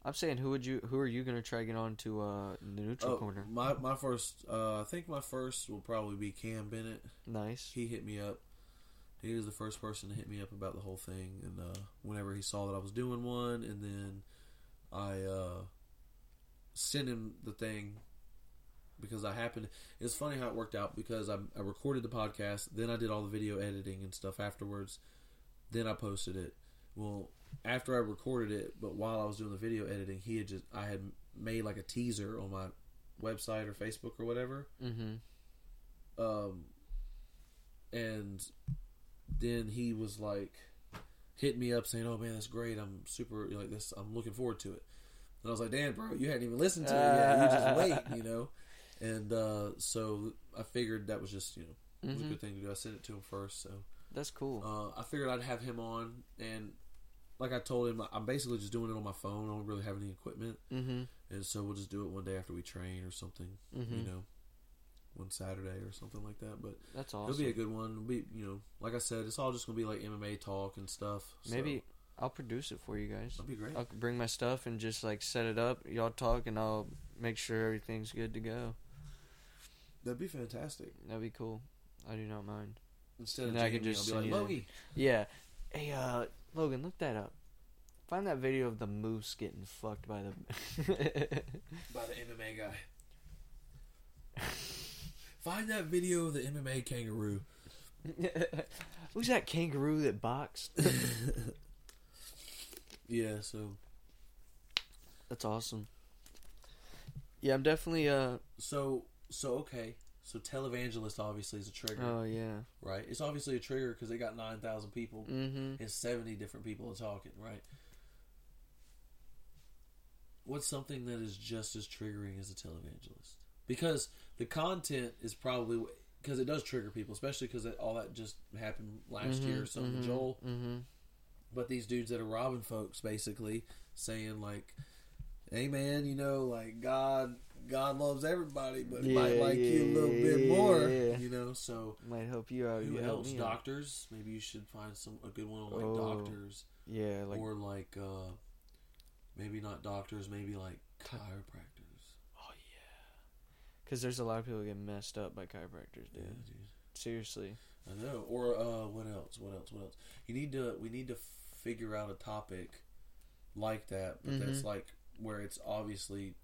I'm saying, who would you? Who are you gonna try to get on to uh, the neutral Oh, corner? my my first. Uh, I think my first will probably be Cam Bennett. Nice. He hit me up. He was the first person to hit me up about the whole thing, and uh, whenever he saw that I was doing one, and then I uh, sent him the thing because I happened. It's funny how it worked out because I, I recorded the podcast, then I did all the video editing and stuff afterwards, then I posted it. Well, after I recorded it, but while I was doing the video editing, he had just I had made like a teaser on my website or Facebook or whatever Mm-hmm. um, and then he was like hitting me up saying, "Oh man, that's great! I'm super like this. I'm looking forward to it." And I was like, "Damn, bro, you hadn't even listened to it yet. You just [LAUGHS] wait, you know." And uh, so I figured that was just you know it was a Mhm. good thing to do. I sent it to him first, so That's cool. uh, I figured I'd have him on. And like I told him, I'm basically just doing it on my phone. I don't really have any equipment, mm-hmm. and so we'll just do it one day after we train or something. Mm-hmm. You know, one Saturday or something like that. But That's awesome. It'll be a good one. It'll be you know, like I said, it's all just gonna be like MMA talk and stuff. so- maybe I'll produce it for you guys. That'd be great. I'll bring my stuff and just like set it up. Y'all talk, and I'll make sure everything's good to go. That'd be fantastic. That'd be cool. I do not mind. Instead of And I could Jamie, just I'll be like, Logie. Yeah. Hey, uh, Logan, look that up. Find that video of the moose getting fucked by the. [LAUGHS] by the MMA guy. Find that video of the MMA kangaroo. [LAUGHS] Who's that kangaroo that boxed? [LAUGHS] Yeah, so That's awesome. Yeah, I'm definitely uh. so so okay. So televangelist obviously is a trigger, Oh yeah. right? It's obviously a trigger because they got nine thousand people Mm-hmm. and seventy different people are talking, right? What's something that is just as triggering as a televangelist? Because the content is probably because it does trigger people, especially because all that just happened last year or something. Joel, Mm-hmm. but these dudes that are robbing folks basically saying like hey man you know like god god loves everybody but he might Yeah, like you a yeah, little bit more yeah. you know so Might help you out. who you help else doctors maybe you should find some a good one on like Oh, doctors Yeah, like or like uh maybe not doctors maybe like chiropractors oh yeah, because there's a lot of people get messed up by chiropractors, dude. yeah dude Seriously. i know or uh what else what else what else you need to we need to figure out a topic like that but that's Mhm. like where it's obviously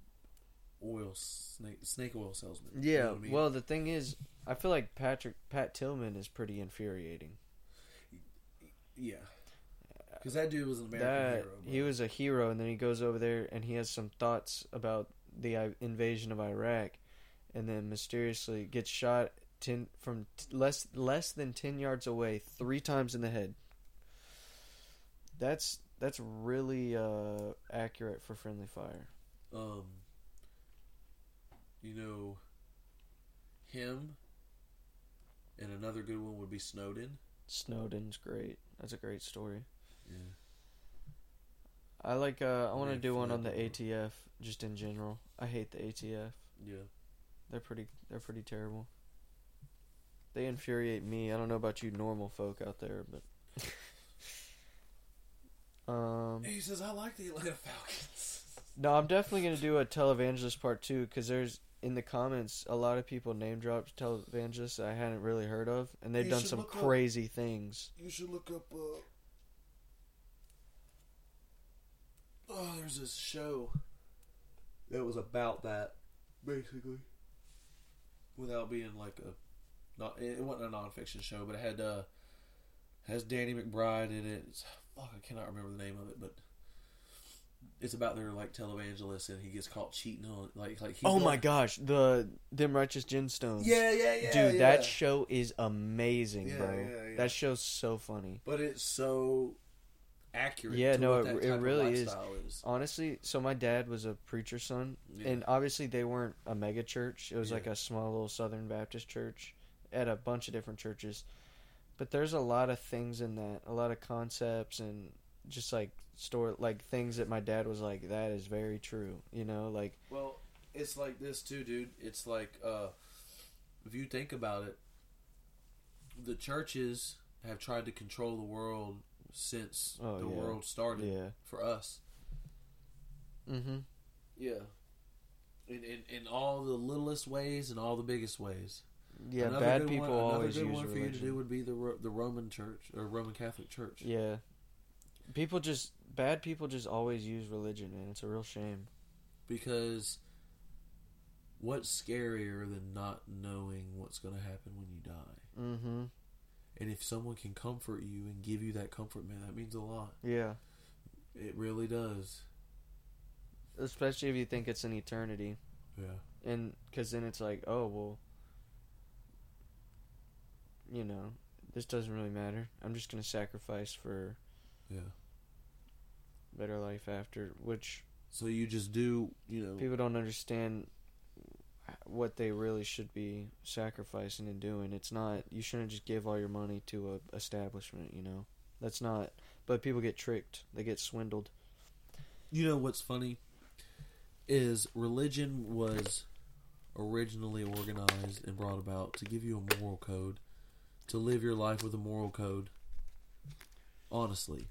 oil snake snake oil salesman You Yeah. know what I mean? Well, the thing is, I feel like Patrick Pat Tillman is pretty infuriating. yeah because that dude was an American that hero bro. he was a hero, and then he goes over there and he has some thoughts about the invasion of Iraq, and then mysteriously gets shot ten from t- less less than ten yards away three times in the head. That's that's really uh, accurate for friendly fire. um you know him and another good one would be Snowden Snowden's great. That's a great story. yeah I like. Uh, I want to do one on the ATF just in general. I hate the ATF. yeah They're pretty. They're pretty terrible. They infuriate me. I don't know about you normal folk out there, but. [LAUGHS] um. he says I like the Atlanta Falcons No, I'm definitely gonna do a televangelist part two because there's in the comments a lot of people name dropped televangelists I hadn't really heard of, and they've You done some look up- crazy things. you should look up uh oh there's this show that was about that basically without being like a not it wasn't a nonfiction show but it had uh has Danny McBride in it it's, fuck I cannot remember the name of it but it's about their like televangelist and he gets caught cheating on like like Oh my gosh, the them righteous gemstones. yeah yeah yeah Dude, yeah. that show is amazing, Yeah, bro. yeah, yeah. That show's so funny. but it's so accurate Yeah, to no, it- it really is. is. Honestly, so my dad was a preacher's son, and obviously they weren't a mega church. It was like a small little Southern Baptist church at a bunch of different churches. But there's a lot of things in that, a lot of concepts and just like store like things that my dad was like that is very true, you know, like Well, it's like this too, dude. It's like uh if you think about it, the churches have tried to control the world since Oh, the yeah. world started yeah. for us. mm-hmm Yeah. In, in in all the littlest ways and all the biggest ways. Yeah, Another bad good people one, always good use one for you to religion. do would be the the Roman Church or Roman Catholic Church. Yeah. People just bad people just always use religion, and It's a real shame. Because what's scarier than not knowing what's going to happen when you die? Mhm. And if someone can comfort you and give you that comfort, man, that means a lot. Yeah. It really does. Especially if you think it's an eternity. Yeah. and because then it's like oh well you know this doesn't really matter i'm just gonna sacrifice for Yeah. better life after which So you just do, you know. people don't understand what they really should be sacrificing and doing it's not you shouldn't just give all your money to a establishment you know that's not but people get tricked they get swindled You know what's funny is religion was originally organized and brought about to give you a moral code, to live your life with a moral code. Honestly,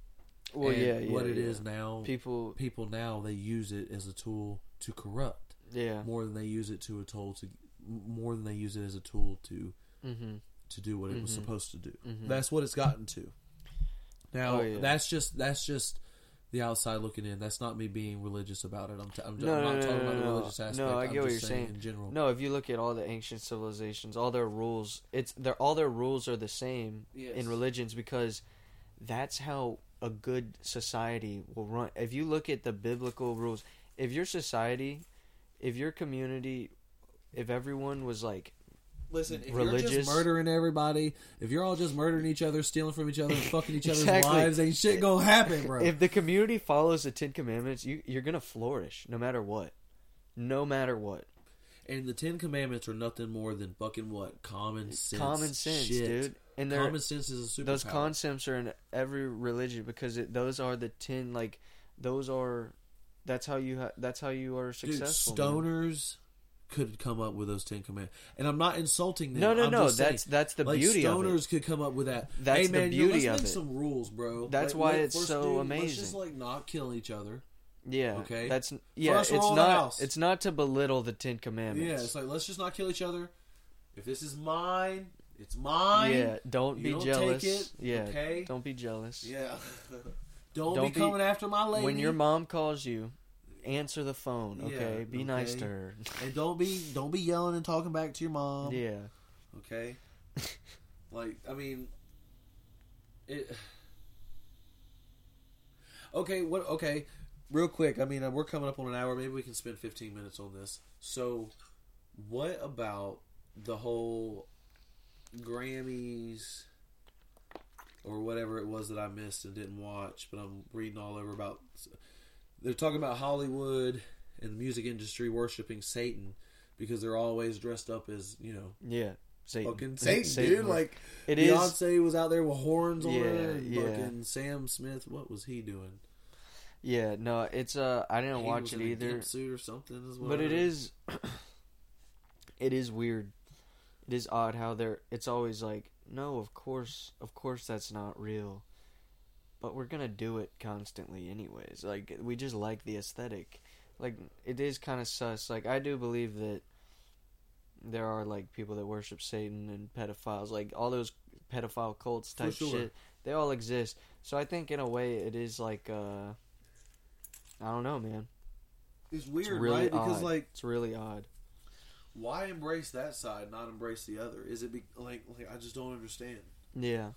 Well, And yeah, yeah. what it yeah. is now, People, people now they use it as a tool to corrupt yeah. more than they use it to a tool to more than they use it as a tool to Mm-hmm. to do what it was Mhm. supposed to do. Mhm. That's what it's gotten to. Now, Oh, yeah. that's just that's just the outside looking in. That's not me being religious about it. I'm, t- I'm, No, I'm no, not no, talking no, about the no. religious aspect. No, I I'm get what you're saying saying. in general. No, if you look at all the ancient civilizations, all their rules, it's their all their rules are the same Yes. in religions because that's how a good society will run. If you look at the biblical rules, if your society, if your community, if everyone was like Listen, if you're religious- just murdering everybody, if you're all just murdering each other, stealing from each other, [LAUGHS] fucking each other's Exactly. lives, ain't shit gonna happen, bro. if the community follows the 10 commandments, you you're to flourish no matter what. No matter what. and the Ten Commandments are nothing more than fucking what common sense. Common sense, shit. dude. And they're Common sense is a superpower. those concepts are in every religion because it, those are the 10 like those are that's how you ha- that's how you are Dude, successful. man. stoners could come up with those Ten Commandments, and I'm not insulting them. No, no, I'm no. just saying, That's that's the like beauty of it. stoners could come up with that. That's hey, the man, you know, beauty of it. some rules, bro. That's Like, why let- it's so dude, Let's just like not kill each other. Yeah. Okay. That's yeah. First it's the not. It's not to belittle the Ten Commandments. Yeah, it's like let's just not kill each other. If this is mine, it's mine. Yeah. Don't You be don't take jealous. it, yeah. okay? Don't be jealous. Yeah. don't, [LAUGHS] Don't be be- coming after my lady. When your mom calls you, answer the phone. Yeah, Okay. be nice to her. and don't be don't be yelling and talking back to your mom. yeah. Okay. [LAUGHS] like I mean, it. Okay. What? Okay. Real quick. I mean, uh, we're coming up on an hour. Maybe we can spend fifteen minutes on this. So, what about the whole Grammys or whatever it was that I missed and didn't watch? But I'm reading all over about. They're talking about Hollywood and the music industry worshiping Satan because they're always dressed up as you know Yeah. Satan. fucking Satan, Satan dude. Like It is. Beyonce was out there with horns on Yeah, her, yeah. fucking Sam Smith. What was he doing? Yeah. No. It's uh. I didn't He watch it either. suit or something. Is but I it heard. is [COUGHS] it is weird it is odd how they're it's always like no of course of course that's not real. But we're gonna do it constantly anyways. Like we just like the aesthetic. Like it is kind of sus. Like i do believe that there are like people that worship satan and pedophiles like all those pedophile cults type sure. shit. They all exist. So i think in a way it is like uh i don't know man. It's weird, it's really right? Because odd. like, it's really odd why embrace that side, not embrace the other? Is it be, like, like I just don't understand. yeah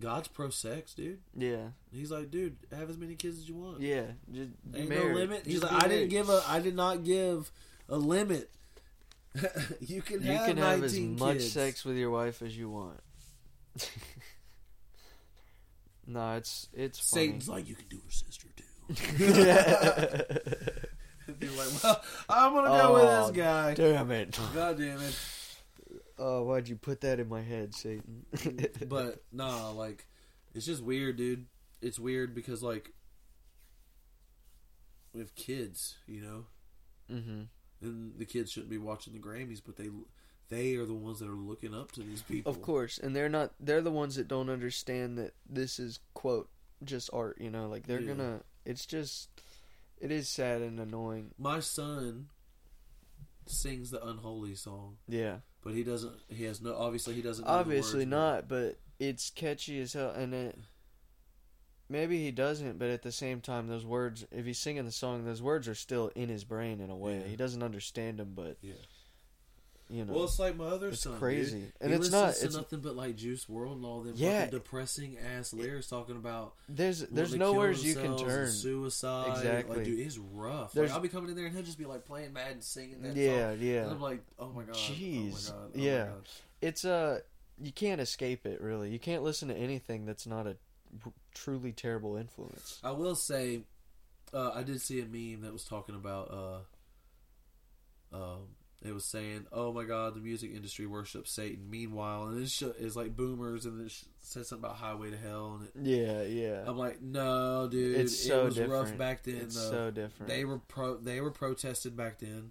God's pro sex, dude. Yeah, He's like, dude, have as many kids as you want. yeah. Just Ain't married. no limit. He's like, I didn't give a, I did not give a limit. [LAUGHS] you can You have can have as 19 much sex with your wife as you want. [LAUGHS] no, it's it's funny. Satan's like, you can do her sister too. [LAUGHS] Be like, well, I'm gonna go with Oh, this guy. Damn it! God damn it! Oh, why'd you put that in my head, Satan? [LAUGHS] But nah, like, it's just weird, dude. It's weird because like, we have kids, you know, hmm and the kids shouldn't be watching the Grammys, but they they are the ones that are looking up to these people. Of course, and they're not. They're the ones that don't understand that this is quote just art. You know, like they're Yeah. gonna. It's just. It is sad and annoying. My son sings the unholy song, Yeah, but he doesn't. He has no. Obviously, he doesn't. Know obviously words, not, but it's catchy as hell, and it. Maybe he doesn't, but at the same time, those words. If he's singing the song, those words are still in his brain in a way. Yeah. He doesn't understand them, but Yeah. You know, Well, it's like my other it's son. crazy, dude. and he it's not. It's nothing but like Juice WRLD and all them Yeah. depressing ass lyrics talking about there's there's nowhere you can turn. Suicide, Exactly. Like, dude, it's rough. Like, I'll be coming in there and he'll just be like playing mad and singing that Yeah, song. yeah. And I'm like, oh my god, Jeez. oh my god, oh Yeah. God. it's uh you can't escape it really you can't listen to anything that's not a truly terrible influence I will say, uh, I did see a meme that was talking about. Uh, um, it was saying, "Oh my God, the music industry worships Satan." Meanwhile, and this is like boomers, and it said something about Highway to Hell, and it, yeah yeah I'm like, no, dude, it's so it was different rough back then. it's though. so different They were pro. They were protested back then.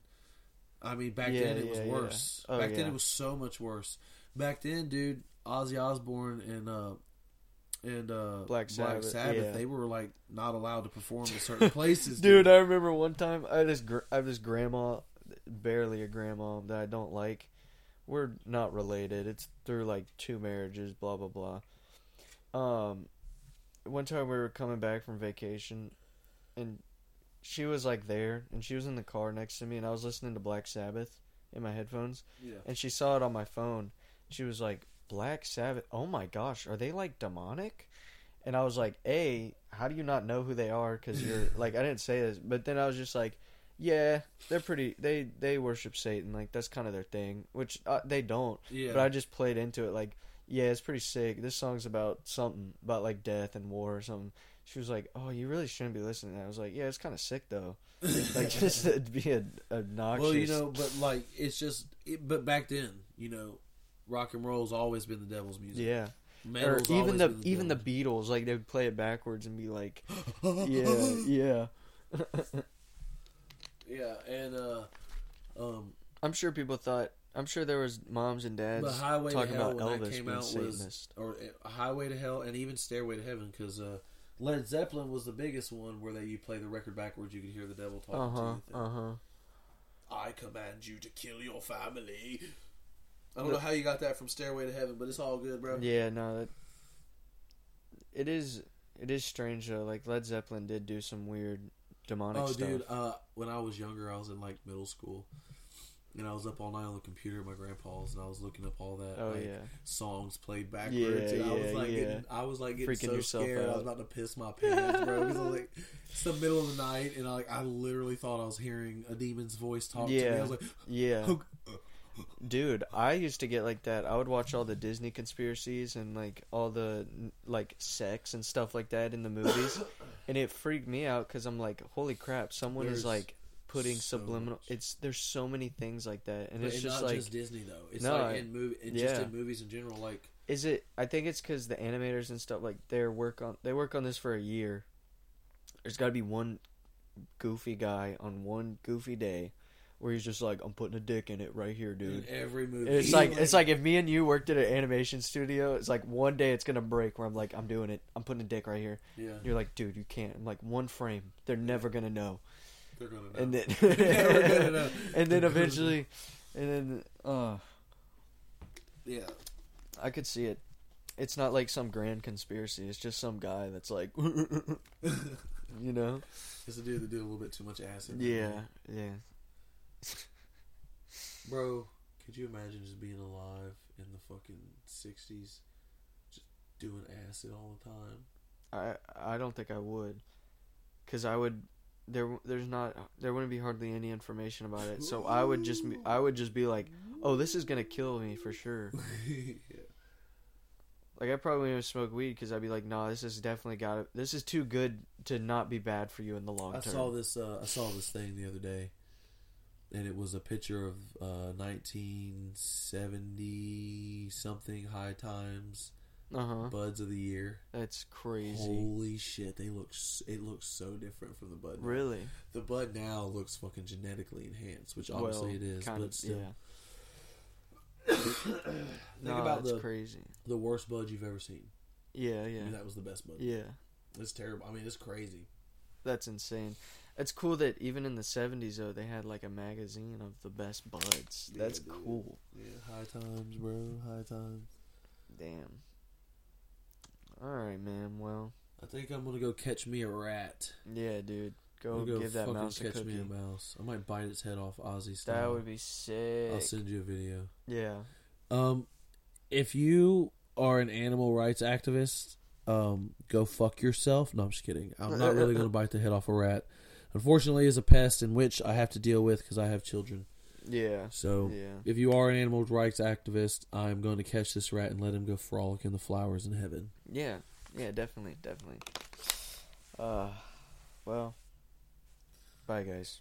I mean, back Yeah, then it was yeah, yeah. worse. Oh, back then it was so much worse. Back then, dude, Ozzy Osbourne and uh, and uh, Black Sabbath, yeah. they were like not allowed to perform in certain [LAUGHS] places. Dude, I remember one time I had this gr- I have this grandma, barely a grandma that I don't like. We're not related. It's through like two marriages, blah blah blah. Um, one time we were coming back from vacation, and she was like there, and she was in the car next to me, and I was listening to Black Sabbath in my headphones, yeah. and she saw it on my phone. She was like, "Black Sabbath? Oh my gosh, are they like demonic?" And I was like, "A, how do you not know who they are? Because you're [LAUGHS] like, I didn't say this, but then I was just like." Yeah, they're pretty. They they worship Satan, like that's kind of their thing. Which uh, they don't. Yeah. But I just played into it like, yeah, it's pretty sick. This song's about something about like death and war or something. She was like, "Oh, you really shouldn't be listening." to that. I was like, "Yeah, it's kind of sick though." [LAUGHS] Like just to be a, obnoxious. well, you know, but like it's just. It, but back then, you know, rock and roll's always been the devil's music. yeah. Or even always the even the Beatles, like they would play it backwards and be like, [LAUGHS] "Yeah, yeah." [LAUGHS] yeah, and uh, um, I'm sure people thought. I'm sure there was moms and dads But Highway to talking Hell about when that Elvis came being out was- Satanist. or uh, Highway to Hell, and even Stairway to Heaven, because uh, Led Zeppelin was the biggest one where they you play the record backwards, you could hear the devil talking Uh huh. to you. Uh huh. I command you to kill your family. I don't know how you got that from Stairway to Heaven, but it's all good, bro. Yeah, no, that it is. It is strange though. Like Led Zeppelin did do some weird demonic Oh, stuff. dude, uh, when I was younger, I was in like middle school, and I was up all night on the computer at my grandpa's, and I was looking up all that oh like, yeah. songs played backwards. Yeah, and I was like, yeah. getting, I was like getting Freaking so yourself scared, I was about to piss my pants, bro. Because I was like, it's the middle of the night, and I like, I literally thought I was hearing a demon's voice talk to me. I was like, Yeah. [GASPS] "Oh, Dude, I used to get like that. I would watch all the Disney conspiracies and like all the like sex and stuff like that in the movies, [COUGHS] and it freaked me out because I'm like, holy crap, someone is like putting so subliminal. much. It's there's so many things like that, and But it's it's just not like, just Disney though. It's No, like in movie, and just in movies in general. Like, is it? I think it's because the animators and stuff like they work on they work on this for a year. There's got to be one goofy guy on one goofy day where he's just like, I'm putting a dick in it right here, dude. in every movie, And It's like it's like if me and you worked at an animation studio, it's like one day it's gonna break where I'm like, I'm doing it. I'm putting a dick right here. yeah, You're like, dude, you can't. I'm like, one frame. They're never gonna know. they're gonna know. And then [LAUGHS] gonna know. [LAUGHS] and then eventually, and then uh, yeah, I could see it. It's not like some grand conspiracy. It's just some guy that's like, [LAUGHS] you know, it's a dude that did a little bit too much acid. yeah, yeah. Bro, could you imagine just being alive in the fucking sixties, just doing acid all the time? I I don't think I would, cause I would. There there's not there wouldn't be hardly any information about it. So I would just be- I would just be like, oh, this is gonna kill me for sure. [LAUGHS] yeah. Like I probably wouldn't smoke weed because I'd be like, nah, this is definitely got to This is too good to not be bad for you in the long I term. saw this. Uh, I saw this thing the other day, and it was a picture of uh, 1970 something High Times Uh huh. buds of the year. That's crazy. Holy shit! They look. It looks so different from the bud. now. Really? The bud now looks fucking genetically enhanced, which obviously well, it is. kind but of. still, Yeah. [COUGHS] think no, about the crazy. the worst bud you've ever seen. Yeah, I yeah, mean, that was the best bud. yeah. It's terrible. I mean, it's crazy. That's insane. It's cool that even in the '70s though they had like a magazine of the best buds. That's cool. Yeah, high times, bro. High times. Damn. All right, man. Well, I think I'm gonna go catch me a rat. yeah, dude. Go, I'm give that mouse a cookie. me a mouse. I might bite its head off Ozzy style. That would be sick. I'll send you a video. Yeah. Um, if you are an animal rights activist, um, go fuck yourself. No, I'm just kidding. I'm not really gonna [LAUGHS] bite the head off a rat. Unfortunately, is a pest in which I have to deal with because I have children. Yeah. So Yeah. if you are an animal rights activist, I'm going to catch this rat and let him go frolic in the flowers in heaven. Yeah. Yeah. Definitely. Definitely. Uh. Well. Bye, guys.